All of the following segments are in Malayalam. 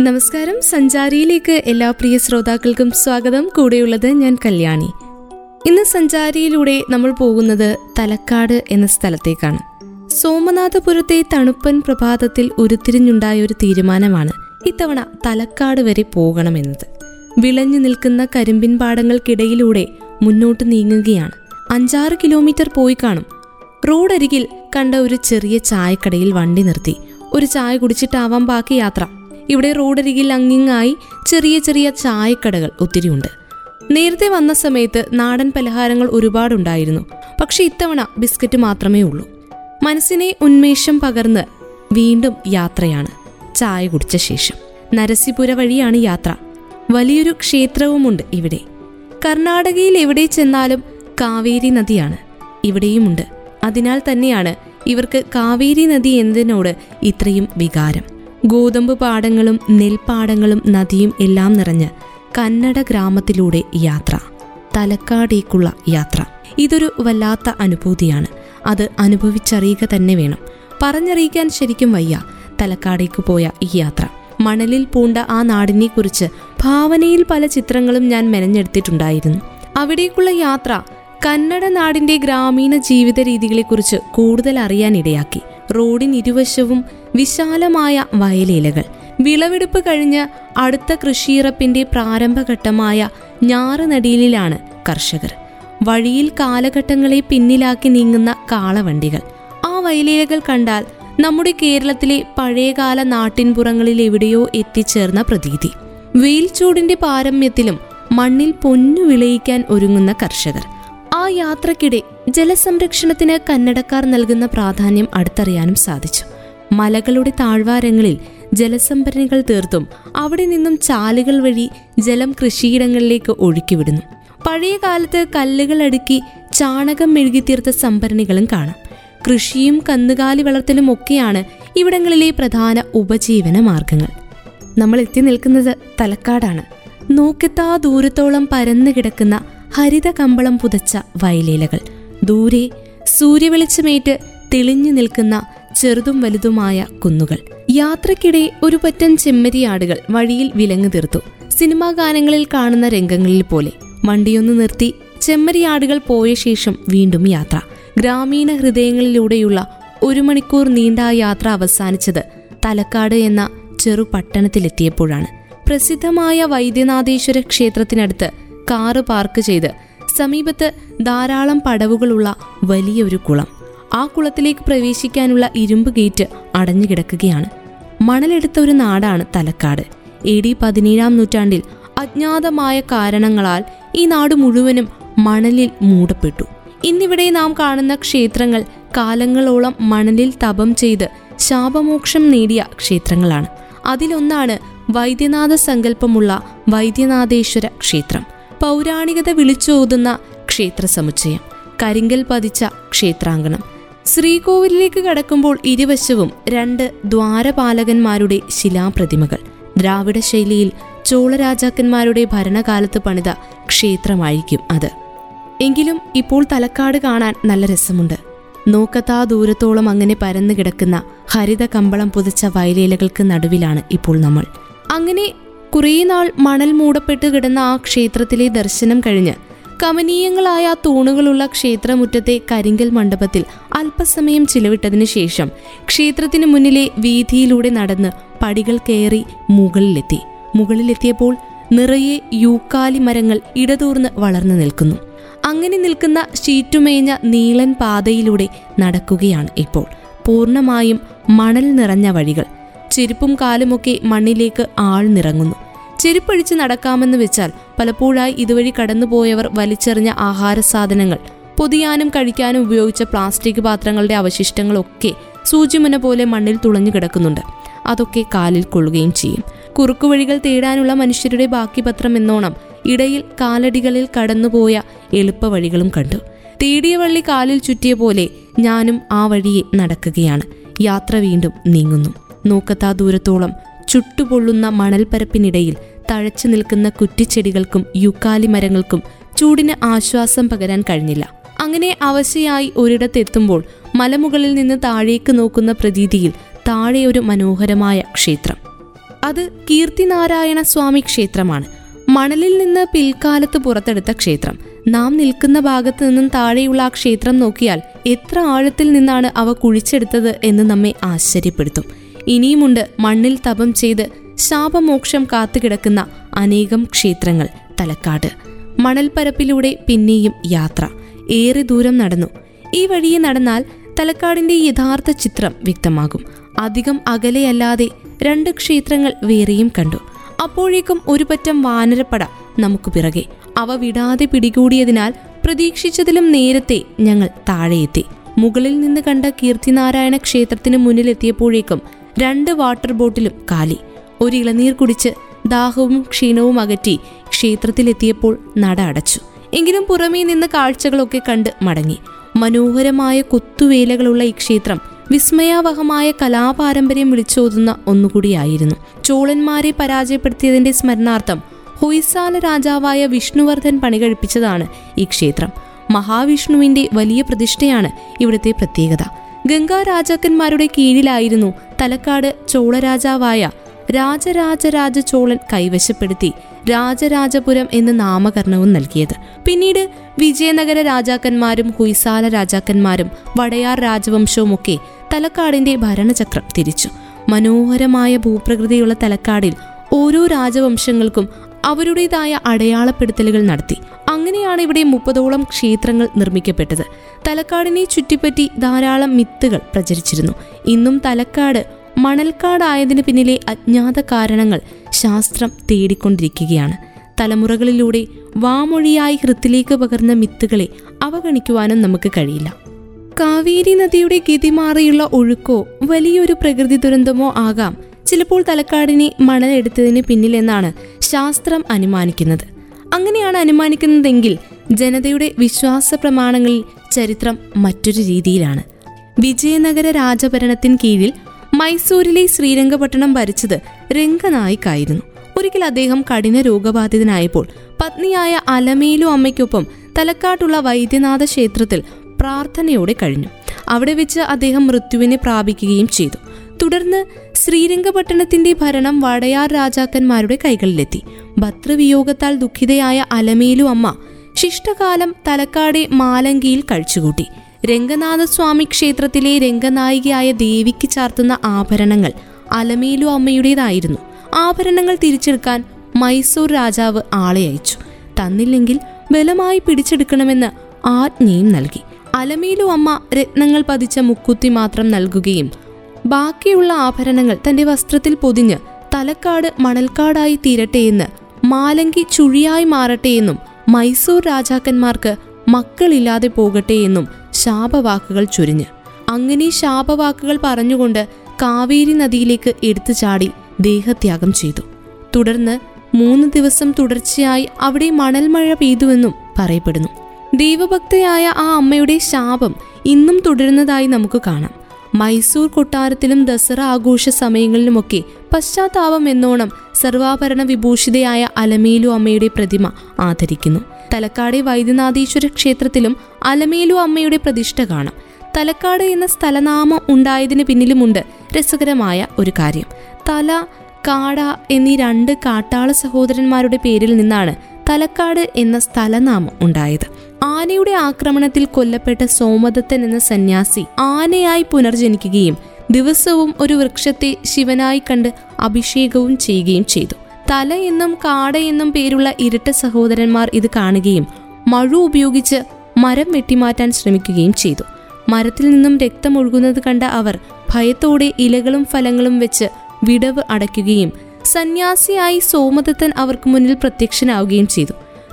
നമസ്കാരം. സഞ്ചാരിയിലേക്ക് എല്ലാ പ്രിയ ശ്രോതാക്കൾക്കും സ്വാഗതം. കൂടെയുള്ളത് ഞാൻ കല്യാണി. ഇന്ന് സഞ്ചാരിയിലൂടെ നമ്മൾ പോകുന്നത് തലക്കാട് എന്ന സ്ഥലത്തേക്കാണ്. സോമനാഥപുരത്തെ തണുപ്പൻ പ്രഭാതത്തിൽ ഉരുത്തിരിഞ്ഞുണ്ടായ ഒരു തീരുമാനമാണ് ഇത്തവണ തലക്കാട് വരെ പോകണമെന്നത്. വിളഞ്ഞു നിൽക്കുന്ന കരിമ്പിൻ പാടങ്ങൾക്കിടയിലൂടെ മുന്നോട്ട് നീങ്ങുകയാണ്. അഞ്ചാറ് കിലോമീറ്റർ പോയി കാണും. റോഡരികിൽ കണ്ട ഒരു ചെറിയ ചായക്കടയിൽ വണ്ടി നിർത്തി. ഒരു ചായ കുടിച്ചിട്ടാവാം ബാക്കി യാത്ര. ഇവിടെ റോഡരികിൽ അങ്ങിങ്ങായി ചെറിയ ചെറിയ ചായക്കടകൾ ഒത്തിരിയുണ്ട് നേരത്തെ വന്ന സമയത്ത് നാടൻ പലഹാരങ്ങൾ ഒരുപാടുണ്ടായിരുന്നു. പക്ഷെ ഇത്തവണ ബിസ്ക്കറ്റ് മാത്രമേ ഉള്ളൂ. മനസ്സിനെ ഉന്മേഷം പകർന്ന് വീണ്ടും യാത്രയാണ്. ചായ കുടിച്ച ശേഷം. നരസിപുര വഴിയാണ് യാത്ര. വലിയൊരു ക്ഷേത്രവുമുണ്ട് ഇവിടെ. കർണാടകയിൽ എവിടെ ചെന്നാലും കാവേരി നദിയാണ്. ഇവിടെയുമുണ്ട്. അതിനാൽ തന്നെയാണ് ഇവർക്ക് കാവേരി നദി എന്നതിനോട് ഇത്രയും വികാരം. ഗോതമ്പ് പാടങ്ങളും നെൽപ്പാടങ്ങളും നദിയും എല്ലാം നിറഞ്ഞ് കന്നഡ ഗ്രാമത്തിലൂടെ യാത്ര തലക്കാടേക്കുള്ള യാത്ര. ഇതൊരു വല്ലാത്ത അനുഭൂതിയാണ്. അത് അനുഭവിച്ചറിയുക തന്നെ വേണം. പറഞ്ഞറിയിക്കാൻ ശരിക്കും വയ്യ തലക്കാടേക്ക് പോയ ഈ യാത്ര. മണലിൽ പൂണ്ട ആ നാടിനെക്കുറിച്ച് ഭാവനയിൽ പല ചിത്രങ്ങളും ഞാൻ മെനഞ്ഞെടുത്തിട്ടുണ്ടായിരുന്നു. അവിടേക്കുള്ള യാത്ര കന്നഡ നാടിന്റെ ഗ്രാമീണ ജീവിത രീതികളെക്കുറിച്ച് കൂടുതൽ അറിയാനിടയാക്കി റോഡിനിരുവശവും വിശാലമായ വയലേലകൾ. വിളവെടുപ്പ് കഴിഞ്ഞ് അടുത്ത കൃഷിയിറപ്പിന്റെ പ്രാരംഭഘട്ടമായ ഞാറുനടിയിലാണ് കർഷകർ. വഴിയിൽ കാലഘട്ടങ്ങളെ പിന്നിലാക്കി നീങ്ങുന്ന കാളവണ്ടികൾ. ആ വയലേലകൾ കണ്ടാൽ നമ്മുടെ കേരളത്തിലെ പഴയകാല നാട്ടിൻപുറങ്ങളിൽ എവിടെയോ എത്തിച്ചേർന്ന പ്രതീതി. വെയിൽ ചൂടിന്റെ പാരമ്യത്തിലും മണ്ണിൽ പൊന്നു വിളയിക്കാൻ ഒരുങ്ങുന്ന കർഷകർ. യാത്രക്കിടെ ജലസംരക്ഷണത്തിന് കന്നഡക്കാർ നൽകുന്ന പ്രാധാന്യം അടുത്തറിയാനും സാധിച്ചു. മലകളുടെ താഴ്വാരങ്ങളിൽ ജലസംഭരണികൾ തീർത്തും അവിടെ നിന്നും ചാലുകൾ വഴി ജലം കൃഷിയിടങ്ങളിലേക്ക് ഒഴുക്കിവിടുന്നു. പഴയ കാലത്ത് കല്ലുകൾ അടുക്കി ചാണകം മെഴുകിത്തീർത്ത സംഭരണികളും കാണാം. കൃഷിയും കന്നുകാലി വളർത്തലും ഒക്കെയാണ് ഇവിടങ്ങളിലെ പ്രധാന ഉപജീവന മാർഗങ്ങൾ. നമ്മൾ എത്തി നിൽക്കുന്നത് തലക്കാടാണ്. നോക്കെത്താ ദൂരത്തോളം പരന്നു കിടക്കുന്ന ഹരിത കമ്പളം പുതച്ച വയലേലകൾ. ദൂരെ സൂര്യവെളിച്ചമേറ്റ് തെളിഞ്ഞു നിൽക്കുന്ന ചെറുതും വലുതുമായ കുന്നുകൾ. യാത്രക്കിടെ ഒരു പറ്റം ചെമ്മരിയാടുകൾ വഴിയിൽ വിലങ്ങു തീർത്തു. സിനിമാ ഗാനങ്ങളിൽ കാണുന്ന രംഗങ്ങളിൽ പോലെ. വണ്ടിയൊന്ന് നിർത്തി ചെമ്മരിയാടുകൾ പോയ ശേഷം വീണ്ടും യാത്ര. ഗ്രാമീണ ഹൃദയങ്ങളിലൂടെയുള്ള ഒരു മണിക്കൂർ നീണ്ട യാത്ര അവസാനിച്ചത് തലക്കാട് എന്ന ചെറു പട്ടണത്തിലെത്തിയപ്പോഴാണ്. പ്രസിദ്ധമായ വൈദ്യനാഥേശ്വര ക്ഷേത്രത്തിനടുത്ത് കാറ് പാർക്ക് ചെയ്ത് സമീപത്ത് ധാരാളം പടവുകളുള്ള വലിയൊരു കുളം. ആ കുളത്തിലേക്ക് പ്രവേശിക്കാനുള്ള ഇരുമ്പ് ഗേറ്റ് അടഞ്ഞു കിടക്കുകയാണ്. മണലെടുത്ത ഒരു നാടാണ് തലക്കാട്. എ ഡി പതിനേഴാം നൂറ്റാണ്ടിൽ അജ്ഞാതമായ കാരണങ്ങളാൽ ഈ നാട് മുഴുവനും മണലിൽ മൂടപ്പെട്ടു. ഇന്നിവിടെ നാം കാണുന്ന ക്ഷേത്രങ്ങൾ കാലങ്ങളോളം മണലിൽ തപം ചെയ്ത് ശാപമോക്ഷം നേടിയ ക്ഷേത്രങ്ങളാണ്. അതിലൊന്നാണ് വൈദ്യനാഥ സങ്കല്പമുള്ള വൈദ്യനാഥേശ്വര ക്ഷേത്രം. പൗരാണികത വിളിച്ചോതുന്ന ക്ഷേത്ര സമുച്ചയം കരിങ്കൽ പതിച്ച ക്ഷേത്രാങ്കണം. ശ്രീകോവിലേക്ക് കടക്കുമ്പോൾ ഇരുവശവും രണ്ട് ദ്വാരപാലകന്മാരുടെ ശിലാപ്രതിമകൾ. ദ്രാവിഡ ശൈലിയിൽ ചോളരാജാക്കന്മാരുടെ ഭരണകാലത്ത് പണിത ക്ഷേത്രമായിരിക്കും അത്. എങ്കിലും ഇപ്പോൾ തലക്കാട് കാണാൻ നല്ല രസമുണ്ട്. നോക്കത്താ ദൂരത്തോളം അങ്ങനെ പരന്നു കിടക്കുന്ന ഹരിത കമ്പളം പുതച്ച വയലേലകൾക്ക് നടുവിലാണ് ഇപ്പോൾ നമ്മൾ. അങ്ങനെ കുറേ നാൾ മണൽ മൂടപ്പെട്ട് കിടന്ന ആ ക്ഷേത്രത്തിലെ ദർശനം കഴിഞ്ഞ് കമനീയങ്ങളായ തൂണുകളുള്ള ക്ഷേത്രമുറ്റത്തെ കരിങ്കൽ മണ്ഡപത്തിൽ അല്പസമയം ചിലവിട്ടതിനു ശേഷം ക്ഷേത്രത്തിന് മുന്നിലെ വീതിയിലൂടെ നടന്ന് പടികൾ കയറി മുകളിലെത്തി. മുകളിലെത്തിയപ്പോൾ നിറയെ യൂക്കാലി മരങ്ങൾ ഇടതൂർന്ന് വളർന്നു നിൽക്കുന്നു. അങ്ങനെ നിൽക്കുന്ന ഷീറ്റുമേഞ്ഞ നീളൻ പാതയിലൂടെ നടക്കുകയാണ് ഇപ്പോൾ. പൂർണമായും മണൽ നിറഞ്ഞ വഴികൾ. ചെരുപ്പും കാലുമൊക്കെ മണ്ണിലേക്ക് ആഴ്ന്നിറങ്ങുന്നു ചെരുപ്പഴിച്ച് നടക്കാമെന്ന് വെച്ചാൽ പലപ്പോഴായി ഇതുവഴി കടന്നുപോയവർ വലിച്ചെറിഞ്ഞ ആഹാര സാധനങ്ങൾ പൊതിയാനും കഴിക്കാനും ഉപയോഗിച്ച പ്ലാസ്റ്റിക് പാത്രങ്ങളുടെ അവശിഷ്ടങ്ങളൊക്കെ സൂചിമുന പോലെ മണ്ണിൽ തുളഞ്ഞു കിടക്കുന്നുണ്ട്. അതൊക്കെ കാലിൽ കൊള്ളുകയും ചെയ്യും. കുറുക്കുവഴികൾ തേടാനുള്ള മനുഷ്യരുടെ ബാക്കി പത്രം എന്നോണം ഇടയിൽ കാലടികളിൽ കടന്നുപോയ എളുപ്പവഴികളും കണ്ടു. തേടിയ വള്ളി കാലിൽ ചുറ്റിയ പോലെ ഞാനും ആ വഴിയെ നടക്കുകയാണ്. യാത്ര വീണ്ടും നീങ്ങുന്നു. നോക്കത്താ ദൂരത്തോളം ചുട്ടുപൊള്ളുന്ന മണൽപ്പരപ്പിനിടയിൽ തഴച്ചു നിൽക്കുന്ന കുറ്റിച്ചെടികൾക്കും യുക്കാലി മരങ്ങൾക്കും ചൂടിന് ആശ്വാസം പകരാൻ കഴിഞ്ഞില്ല. അങ്ങനെ അവശയായി ഒരിടത്തെത്തുമ്പോൾ മലമുകളിൽ നിന്ന് താഴേക്ക് നോക്കുന്ന പ്രതീതിയിൽ താഴെ ഒരു മനോഹരമായ ക്ഷേത്രം. അത് കീർത്തിനാരായണ സ്വാമി ക്ഷേത്രമാണ്. മണലിൽ നിന്ന് പിൽക്കാലത്ത് പുറത്തെടുത്ത ക്ഷേത്രം. നാം നിൽക്കുന്ന ഭാഗത്തു നിന്നും താഴെയുള്ള ആ ക്ഷേത്രം നോക്കിയാൽ എത്ര ആഴത്തിൽ നിന്നാണ് അവ കുഴിച്ചെടുത്തത് എന്ന് നമ്മെ ആശ്ചര്യപ്പെടുത്തും. ഇനിയുമുണ്ട് മണ്ണിൽ തപം ചെയ്ത് ശാപമോക്ഷം കാത്തുകിടക്കുന്ന അനേകം ക്ഷേത്രങ്ങൾ തലക്കാട്. മണൽപ്പരപ്പിലൂടെ പിന്നെയും യാത്ര. ഏറെ ദൂരം നടന്നു. ഈ വഴിയെ നടന്നാൽ തലക്കാടിന്റെ യഥാർത്ഥ ചിത്രം വ്യക്തമാകും. അധികം അകലെയല്ലാതെ രണ്ട് ക്ഷേത്രങ്ങൾ വേറെയും കണ്ടു. അപ്പോഴേക്കും ഒരു പറ്റം വാനരപ്പട നമുക്ക് പിറകെ. അവ വിടാതെ പിടികൂടിയതിനാൽ പ്രതീക്ഷിച്ചതിലും നേരത്തെ ഞങ്ങൾ താഴെയെത്തി മുകളിൽ നിന്ന് കണ്ട കീർത്തിനാരായണ ക്ഷേത്രത്തിന് മുന്നിലെത്തിയപ്പോഴേക്കും രണ്ട് വാട്ടർ ബോട്ടിലും കാലി. ഒരു ഇളനീർ കുടിച്ച് ദാഹവും ക്ഷീണവും അകറ്റി ക്ഷേത്രത്തിലെത്തിയപ്പോൾ നട അടച്ചു. എങ്കിലും പുറമേ നിന്ന് കാഴ്ചകളൊക്കെ കണ്ട് മടങ്ങി. മനോഹരമായ കൊത്തുവേലകളുള്ള ഈ ക്ഷേത്രം വിസ്മയാവഹമായ കലാപാരമ്പര്യം വിളിച്ചോതുന്ന ഒന്നുകൂടിയായിരുന്നു. ചോളന്മാരെ പരാജയപ്പെടുത്തിയതിന്റെ സ്മരണാർത്ഥം ഹൊയ്സാല രാജാവായ വിഷ്ണുവർദ്ധൻ പണികഴിപ്പിച്ചതാണ് ഈ ക്ഷേത്രം. മഹാവിഷ്ണുവിന്റെ വലിയ പ്രതിഷ്ഠയാണ് ഇവിടുത്തെ പ്രത്യേകത. ഗംഗാ രാജാക്കന്മാരുടെ കീഴിലായിരുന്നു തലക്കാട് ചോളരാജാവായ രാജരാജരാജ ചോളൻ കൈവശപ്പെടുത്തി രാജരാജപുരം എന്ന നാമകരണവും നൽകിയത്. പിന്നീട് വിജയനഗര രാജാക്കന്മാരും ഹുയ്സാല രാജാക്കന്മാരും വടയാർ രാജവംശവും ഒക്കെ തലക്കാടിന്റെ ഭരണചക്രം തിരിച്ചു. മനോഹരമായ ഭൂപ്രകൃതിയുള്ള തലക്കാടിൽ ഓരോ രാജവംശങ്ങൾക്കും അവരുടേതായ അടയാളപ്പെടുത്തലുകൾ നടത്തി. അങ്ങനെയാണ് ഇവിടെ മുപ്പതോളം ക്ഷേത്രങ്ങൾ നിർമ്മിക്കപ്പെട്ടത്. തലക്കാടിനെ ചുറ്റിപ്പറ്റി ധാരാളം മിത്തുകൾ പ്രചരിച്ചിരുന്നു. ഇന്നും തലക്കാട് മണൽക്കാടായതിനു പിന്നിലെ അജ്ഞാത കാരണങ്ങൾ ശാസ്ത്രം തേടിക്കൊണ്ടിരിക്കുകയാണ്. തലമുറകളിലൂടെ വാമൊഴിയായി ഹൃത്തിലേക്ക് പകർന്ന മിത്തുകളെ അവഗണിക്കുവാനും നമുക്ക് കഴിയില്ല. കാവേരി നദിയുടെ ഗതിമാറിയുള്ള ഒഴുക്കോ വലിയൊരു പ്രകൃതി ദുരന്തമോ ആകാം. ചിലപ്പോൾ തലക്കാടിനെ മണലെടുത്തതിന് പിന്നിലെന്നാണ് ശാസ്ത്രം അനുമാനിക്കുന്നത്. അങ്ങനെയാണ് അനുമാനിക്കുന്നതെങ്കിൽ ജനതയുടെ വിശ്വാസ പ്രമാണങ്ങളിൽ ചരിത്രം മറ്റൊരു രീതിയിലാണ്. വിജയനഗര രാജഭരണത്തിന് കീഴിൽ മൈസൂരിലെ ശ്രീരംഗപട്ടണം ഭരിച്ചത് രംഗനായിക്കായിരുന്നു. ഒരിക്കൽ അദ്ദേഹം കഠിന രോഗബാധിതനായപ്പോൾ പത്നിയായ അലമേലു അമ്മയ്ക്കൊപ്പം തലക്കാട്ടുള്ള വൈദ്യനാഥ ക്ഷേത്രത്തിൽ പ്രാർത്ഥനയോടെ കഴിഞ്ഞു. അവിടെ വെച്ച് അദ്ദേഹം മൃത്യുവിനെ പ്രാപിക്കുകയും ചെയ്തു. തുടർന്ന് ശ്രീരംഗപട്ടണത്തിന്റെ ഭരണം വടയാർ രാജാക്കന്മാരുടെ കൈകളിലെത്തി. ഭത്രവിയോഗത്താൽ ദുഃഖിതയായ അലമേലു അമ്മ ശിഷ്ടകാലം തലക്കാടെ മാലങ്കിയിൽ കഴിച്ചുകൂട്ടി. രംഗനാഥസ്വാമി ക്ഷേത്രത്തിലെ രംഗനായികയായ ദേവിക്ക് ചാർത്തുന്ന ആഭരണങ്ങൾ അലമേലു അമ്മയുടേതായിരുന്നു. ആഭരണങ്ങൾ തിരിച്ചെടുക്കാൻ മൈസൂർ രാജാവ് ആളെ അയച്ചു. തന്നില്ലെങ്കിൽ ബലമായി പിടിച്ചെടുക്കണമെന്ന് ആജ്ഞയും നൽകി. അലമേലു അമ്മ രത്നങ്ങൾ പതിച്ച മുക്കുത്തി മാത്രം നൽകുകയും ബാക്കിയുള്ള ആഭരണങ്ങൾ തന്റെ വസ്ത്രത്തിൽ പൊതിഞ്ഞ് തലക്കാട് മണൽക്കാടായി തീരട്ടെയെന്ന് മാലങ്കി ചുഴിയായി മാറട്ടെയെന്നും മൈസൂർ രാജാക്കന്മാർക്ക് മക്കളില്ലാതെ പോകട്ടെ എന്നും ശാപവാക്കുകൾ ചൊരിഞ്ഞ്. അങ്ങനെ ശാപവാക്കുകൾ പറഞ്ഞുകൊണ്ട് കാവേരി നദിയിലേക്ക് എടുത്തു ചാടി ദേഹത്യാഗം ചെയ്തു. തുടർന്ന് മൂന്ന് ദിവസം തുടർച്ചയായി അവിടെ മണൽമഴ പെയ്തുവെന്നും പറയപ്പെടുന്നു. ദൈവഭക്തയായ ആ അമ്മയുടെ ശാപം ഇന്നും തുടരുന്നതായി നമുക്ക് കാണാം. മൈസൂർ കൊട്ടാരത്തിലും ദസറ ആഘോഷ സമയങ്ങളിലുമൊക്കെ പശ്ചാത്താപം എന്നോണം സർവാഭരണ വിഭൂഷിതയായ അലമേലു അമ്മയുടെ പ്രതിമ ആദരിക്കുന്നു. തലക്കാട് വൈദ്യനാഥീശ്വര ക്ഷേത്രത്തിലും അലമേലു അമ്മയുടെ പ്രതിഷ്ഠ കാണാം. തലക്കാട് എന്ന സ്ഥലനാമം ഉണ്ടായതിന് പിന്നിലുമുണ്ട് രസകരമായ ഒരു കാര്യം. തല കാട എന്നീ രണ്ട് കാട്ടാള സഹോദരന്മാരുടെ പേരിൽ നിന്നാണ് തലക്കാട് എന്ന സ്ഥലനാമം ഉണ്ടായത്. ആനയുടെ ആക്രമണത്തിൽ കൊല്ലപ്പെട്ട സോമദത്തൻ എന്ന സന്യാസി ആനയായി പുനർജനിക്കുകയും ദിവസവും ഒരു വൃക്ഷത്തെ ശിവനായി കണ്ട് അഭിഷേകവും ചെയ്യുകയും ചെയ്തു. തല എന്നും കാട എന്നും പേരുള്ള ഇരട്ട സഹോദരന്മാർ ഇത് കാണുകയും മഴു ഉപയോഗിച്ച് മരം വെട്ടിമാറ്റാൻ ശ്രമിക്കുകയും ചെയ്തു. മരത്തിൽ നിന്നും രക്തം ഒഴുകുന്നത് കണ്ട അവർ ഭയത്തോടെ ഇലകളും ഫലങ്ങളും വെച്ച് വിടവ് അടയ്ക്കുകയും സന്യാസിയായി സോമദത്തൻ അവർക്ക് മുന്നിൽ പ്രത്യക്ഷനാവുകയും ചെയ്തു.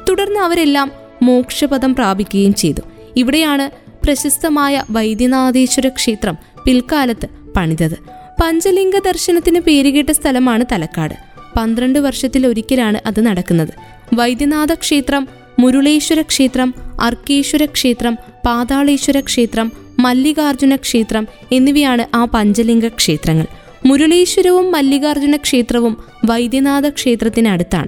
തുടർന്ന് അവരെല്ലാം മോക്ഷപദം പ്രാപിക്കുകയും ചെയ്തു. ഇവിടെയാണ് പ്രശസ്തമായ വൈദ്യനാഥേശ്വര ക്ഷേത്രം പിൽക്കാലത്ത് പണിതത്. പഞ്ചലിംഗ ദർശനത്തിന് പേരുകേട്ട സ്ഥലമാണ് തലക്കാട്. പന്ത്രണ്ട് വർഷത്തിൽ ഒരിക്കലാണ് അത് നടക്കുന്നത്. വൈദ്യനാഥ ക്ഷേത്രം മുരുളേശ്വര ക്ഷേത്രം അർക്കേശ്വര ക്ഷേത്രം പാതാളേശ്വര ക്ഷേത്രം മല്ലികാർജുന ക്ഷേത്രം എന്നിവയാണ് ആ പഞ്ചലിംഗ ക്ഷേത്രങ്ങൾ. മുരുളേശ്വരവും മല്ലികാർജുന ക്ഷേത്രവും വൈദ്യനാഥ ക്ഷേത്രത്തിനടുത്താണ്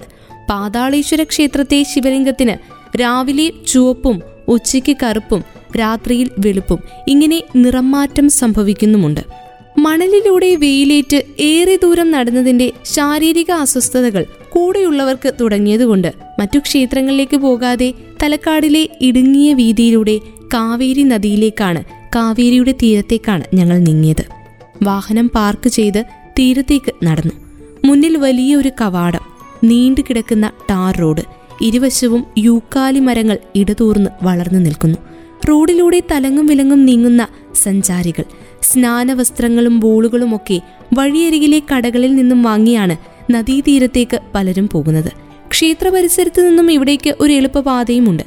പാതാളേശ്വര ക്ഷേത്രത്തെ ശിവലിംഗത്തിന് രാവിലെ ചുവപ്പും ഉച്ചയ്ക്ക് കറുപ്പും രാത്രിയിൽ വെളുപ്പും ഇങ്ങനെ നിറം മാറ്റം സംഭവിക്കുന്നുമുണ്ട്. മണലിലൂടെ വെയിലേറ്റ് ഏറെ ദൂരം നടന്നതിന്റെ ശാരീരിക അസ്വസ്ഥതകൾ കൂടെയുള്ളവർക്ക് തുടങ്ങിയതുകൊണ്ട് മറ്റു ക്ഷേത്രങ്ങളിലേക്ക് പോകാതെ തലക്കാടിലെ ഇടുങ്ങിയ വീതിയിലൂടെ കാവേരി നദിയിലേക്കാണ് കാവേരിയുടെ തീരത്തേക്കാണ് ഞങ്ങൾ നീങ്ങിയത്. വാഹനം പാർക്ക് ചെയ്ത് തീരത്തേക്ക് നടന്നു. മുന്നിൽ വലിയൊരു കവാടം നീണ്ടു കിടക്കുന്ന ടാർ റോഡ് ഇരുവശവും യൂക്കാലി മരങ്ങൾ ഇടതൂർന്ന് വളർന്നു നിൽക്കുന്നു. റോഡിലൂടെ തലങ്ങും വിലങ്ങും നീങ്ങുന്ന സഞ്ചാരികൾ സ്നാനവസ്ത്രങ്ങളും ബോളുകളുമൊക്കെ വഴിയരികിലെ കടകളിൽ നിന്നും വാങ്ങിയാണ് നദീതീരത്തേക്ക് പലരും പോകുന്നത്. ക്ഷേത്ര പരിസരത്തു നിന്നും ഇവിടേക്ക് ഒരു എളുപ്പപാതയുമുണ്ട്.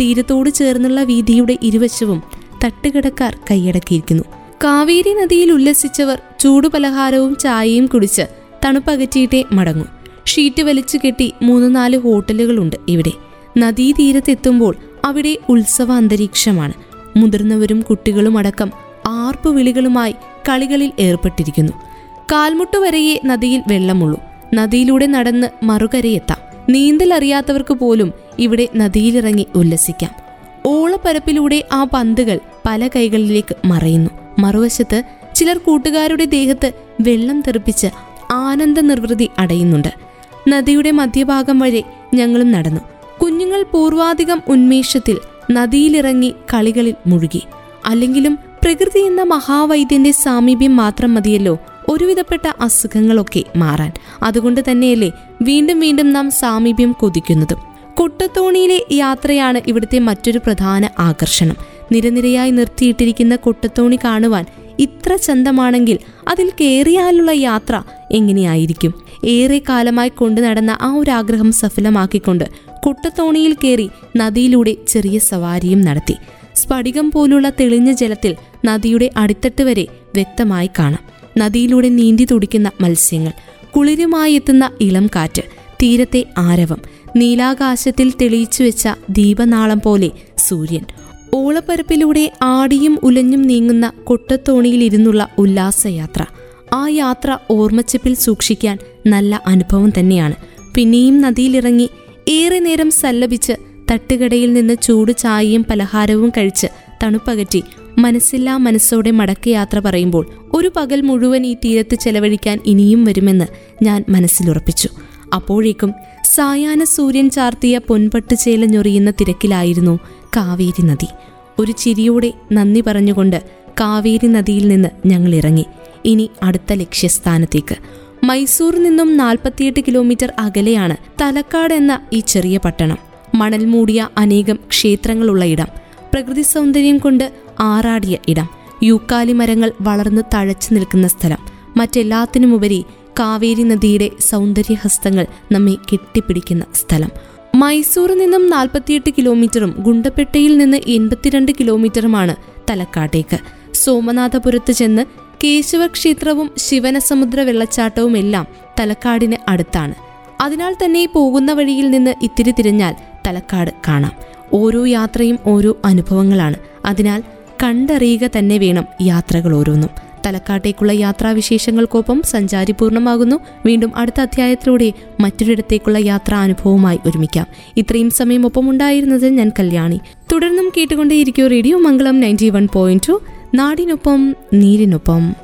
തീരത്തോട് ചേർന്നുള്ള വീതിയുടെ ഇരുവശവും തട്ടുകടക്കാർ കൈയടക്കിയിരിക്കുന്നു. കാവേരി നദിയിൽ ഉല്ലസിച്ചവർ ചൂടുപലഹാരവും ചായയും കുടിച്ച് തണുപ്പകറ്റിയിട്ടേ മടങ്ങും. ഷീറ്റ് വലിച്ചു കെട്ടി മൂന്ന് നാല് ഹോട്ടലുകളുണ്ട് ഇവിടെ. നദീതീരത്തെത്തുമ്പോൾ അവിടെ ഉത്സവ അന്തരീക്ഷമാണ് മുതിർന്നവരും കുട്ടികളും അടക്കം ആർപ്പു വിളികളുമായി കളികളിൽ ഏർപ്പെട്ടിരിക്കുന്നു. കാൽമുട്ട് വരെയേ നദിയിൽ വെള്ളമുള്ളൂ. നദിയിലൂടെ നടന്ന് മറുകരയെത്താം. നീന്തൽ അറിയാത്തവർക്ക് പോലും ഇവിടെ നദിയിലിറങ്ങി ഉല്ലസിക്കാം. ഓളപ്പരപ്പിലൂടെ ആ പന്തുകൾ പല കൈകളിലേക്ക് മറയുന്നു. മറുവശത്ത് ചിലർ കൂട്ടുകാരുടെ ദേഹത്ത് വെള്ളം തെറിപ്പിച്ച് ആനന്ദ നിർവൃതി അടയുന്നുണ്ട്. നദിയുടെ മധ്യഭാഗം വഴി ഞങ്ങളും നടന്നു. കുഞ്ഞുങ്ങൾ പൂർവാധികം ഉന്മേഷത്തിൽ നദിയിലിറങ്ങി കളികളിൽ മുഴുകി. അല്ലെങ്കിലും പ്രകൃതി എന്ന മഹാവൈദ്യന്റെ സാമീപ്യം മാത്രം മതിയല്ലോ. ഒരുവിധപ്പെട്ട അസുഖങ്ങളൊക്കെ മാറാൻ. അതുകൊണ്ട് തന്നെയല്ലേ വീണ്ടും വീണ്ടും നാം സാമീപ്യം കൊതിക്കുന്നതും. കൊട്ടത്തോണിയിലെ യാത്രയാണ് ഇവിടുത്തെ മറ്റൊരു പ്രധാന ആകർഷണം. നിരനിരയായി നിർത്തിയിട്ടിരിക്കുന്ന കൊട്ടത്തോണി കാണുവാൻ ഇത്ര ചന്തമാണെങ്കിൽ അതിൽ കയറിയാലുള്ള യാത്ര എങ്ങനെയായിരിക്കും? ഏറെ കാലമായി കൊണ്ടു നടന്ന ആ ഒരു ആഗ്രഹം സഫലമാക്കിക്കൊണ്ട് കുട്ടത്തോണിയിൽ കയറി നദിയിലൂടെ ചെറിയ സവാരിയും നടത്തി. സ്ഫടികം പോലുള്ള തെളിഞ്ഞ ജലത്തിൽ നദിയുടെ അടിത്തട്ട് വരെ വ്യക്തമായി കാണാം. നദിയിലൂടെ നീന്തി തുടിക്കുന്ന മത്സ്യങ്ങൾ കുളിരുമായി എത്തുന്ന ഇളം കാറ്റ് തീരത്തെ ആരവം നീലാകാശത്തിൽ തെളിയിച്ചു വെച്ച ദീപനാളം പോലെ സൂര്യൻ. ഓളപ്പരപ്പിലൂടെ ആടിയും ഉലഞ്ഞും നീങ്ങുന്ന കൊട്ടത്തോണിയിലിരുന്നുള്ള ഉല്ലാസയാത്ര. ആ യാത്ര ഓർമ്മച്ചപ്പിൽ സൂക്ഷിക്കാൻ നല്ല അനുഭവം തന്നെയാണ്. പിന്നെയും നദിയിലിറങ്ങി ഏറെ നേരം സല്ലപിച്ച് തട്ടുകടയിൽ നിന്ന് ചൂട് ചായയും പലഹാരവും കഴിച്ച് തണുപ്പകറ്റി മനസ്സില്ലാ മനസ്സോടെ മടക്കയാത്ര പറയുമ്പോൾ ഒരു പകൽ മുഴുവൻ ഈ തീരത്ത് ചെലവഴിക്കാൻ ഇനിയും വരുമെന്ന് ഞാൻ മനസ്സിലുറപ്പിച്ചു. അപ്പോഴേക്കും സായാഹ്ന സൂര്യൻ ചാർത്തിയ പൊൻപട്ട് ഞൊറിയുന്ന തിരക്കിലായിരുന്നു കാവേരി നദി. ഒരു ചിരിയോടെ നന്ദി പറഞ്ഞുകൊണ്ട് കാവേരി നദിയിൽ നിന്ന് ഞങ്ങൾ ഇറങ്ങി. ഇനി അടുത്ത ലക്ഷ്യസ്ഥാനത്തേക്ക്. മൈസൂർ നിന്നും നാൽപ്പത്തിയെട്ട് കിലോമീറ്റർ അകലെയാണ് തലക്കാട് എന്ന ഈ ചെറിയ പട്ടണം. മണൽ മൂടിയ അനേകം ക്ഷേത്രങ്ങളുള്ള ഇടം പ്രകൃതി സൗന്ദര്യം കൊണ്ട് ആറാടിയ ഇടം യൂക്കാലി മരങ്ങൾ വളർന്ന് തഴച്ചു നിൽക്കുന്ന സ്ഥലം മറ്റെല്ലാത്തിനുമുപരി കാവേരി നദിയുടെ സൗന്ദര്യഹസ്തങ്ങൾ നമ്മെ കെട്ടിപ്പിടിക്കുന്ന സ്ഥലം. മൈസൂറിൽ നിന്നും നാൽപ്പത്തിയെട്ട് കിലോമീറ്ററും ഗുണ്ടപ്പെട്ടയിൽ നിന്ന് എൺപത്തിരണ്ട് കിലോമീറ്ററുമാണ് തലക്കാട്ടേക്ക്. സോമനാഥപുരത്ത് ചെന്ന് കേശവക്ഷേത്രവും ശിവനസമുദ്ര വെള്ളച്ചാട്ടവും എല്ലാം തലക്കാടിന് അടുത്താണ്. അതിനാൽ തന്നെ പോകുന്ന വഴിയിൽ നിന്ന് ഇത്തിരി തിരിഞ്ഞാൽ തലക്കാട് കാണാം. ഓരോ യാത്രയും ഓരോ അനുഭവങ്ങളാണ്. അതിനാൽ കണ്ടറിയുക തന്നെ വേണം യാത്രകൾ ഓരോന്നും. തലക്കാട്ടേക്കുള്ള യാത്രാവിശേഷങ്ങൾക്കൊപ്പം സഞ്ചാരി പൂർണമാകുന്നു. വീണ്ടും അടുത്ത അധ്യായത്തിലൂടെ മറ്റൊരിടത്തേക്കുള്ള യാത്രാ അനുഭവവുമായി ഒരുമിക്കാം. ഇത്രയും സമയം ഒപ്പം ഉണ്ടായിരുന്നത് ഞാൻ കല്യാണി. തുടർന്നും കേട്ടുകൊണ്ടേയിരിക്കും radio Mangalam ninety one point two. നാടിനൊപ്പം നീരിനൊപ്പം.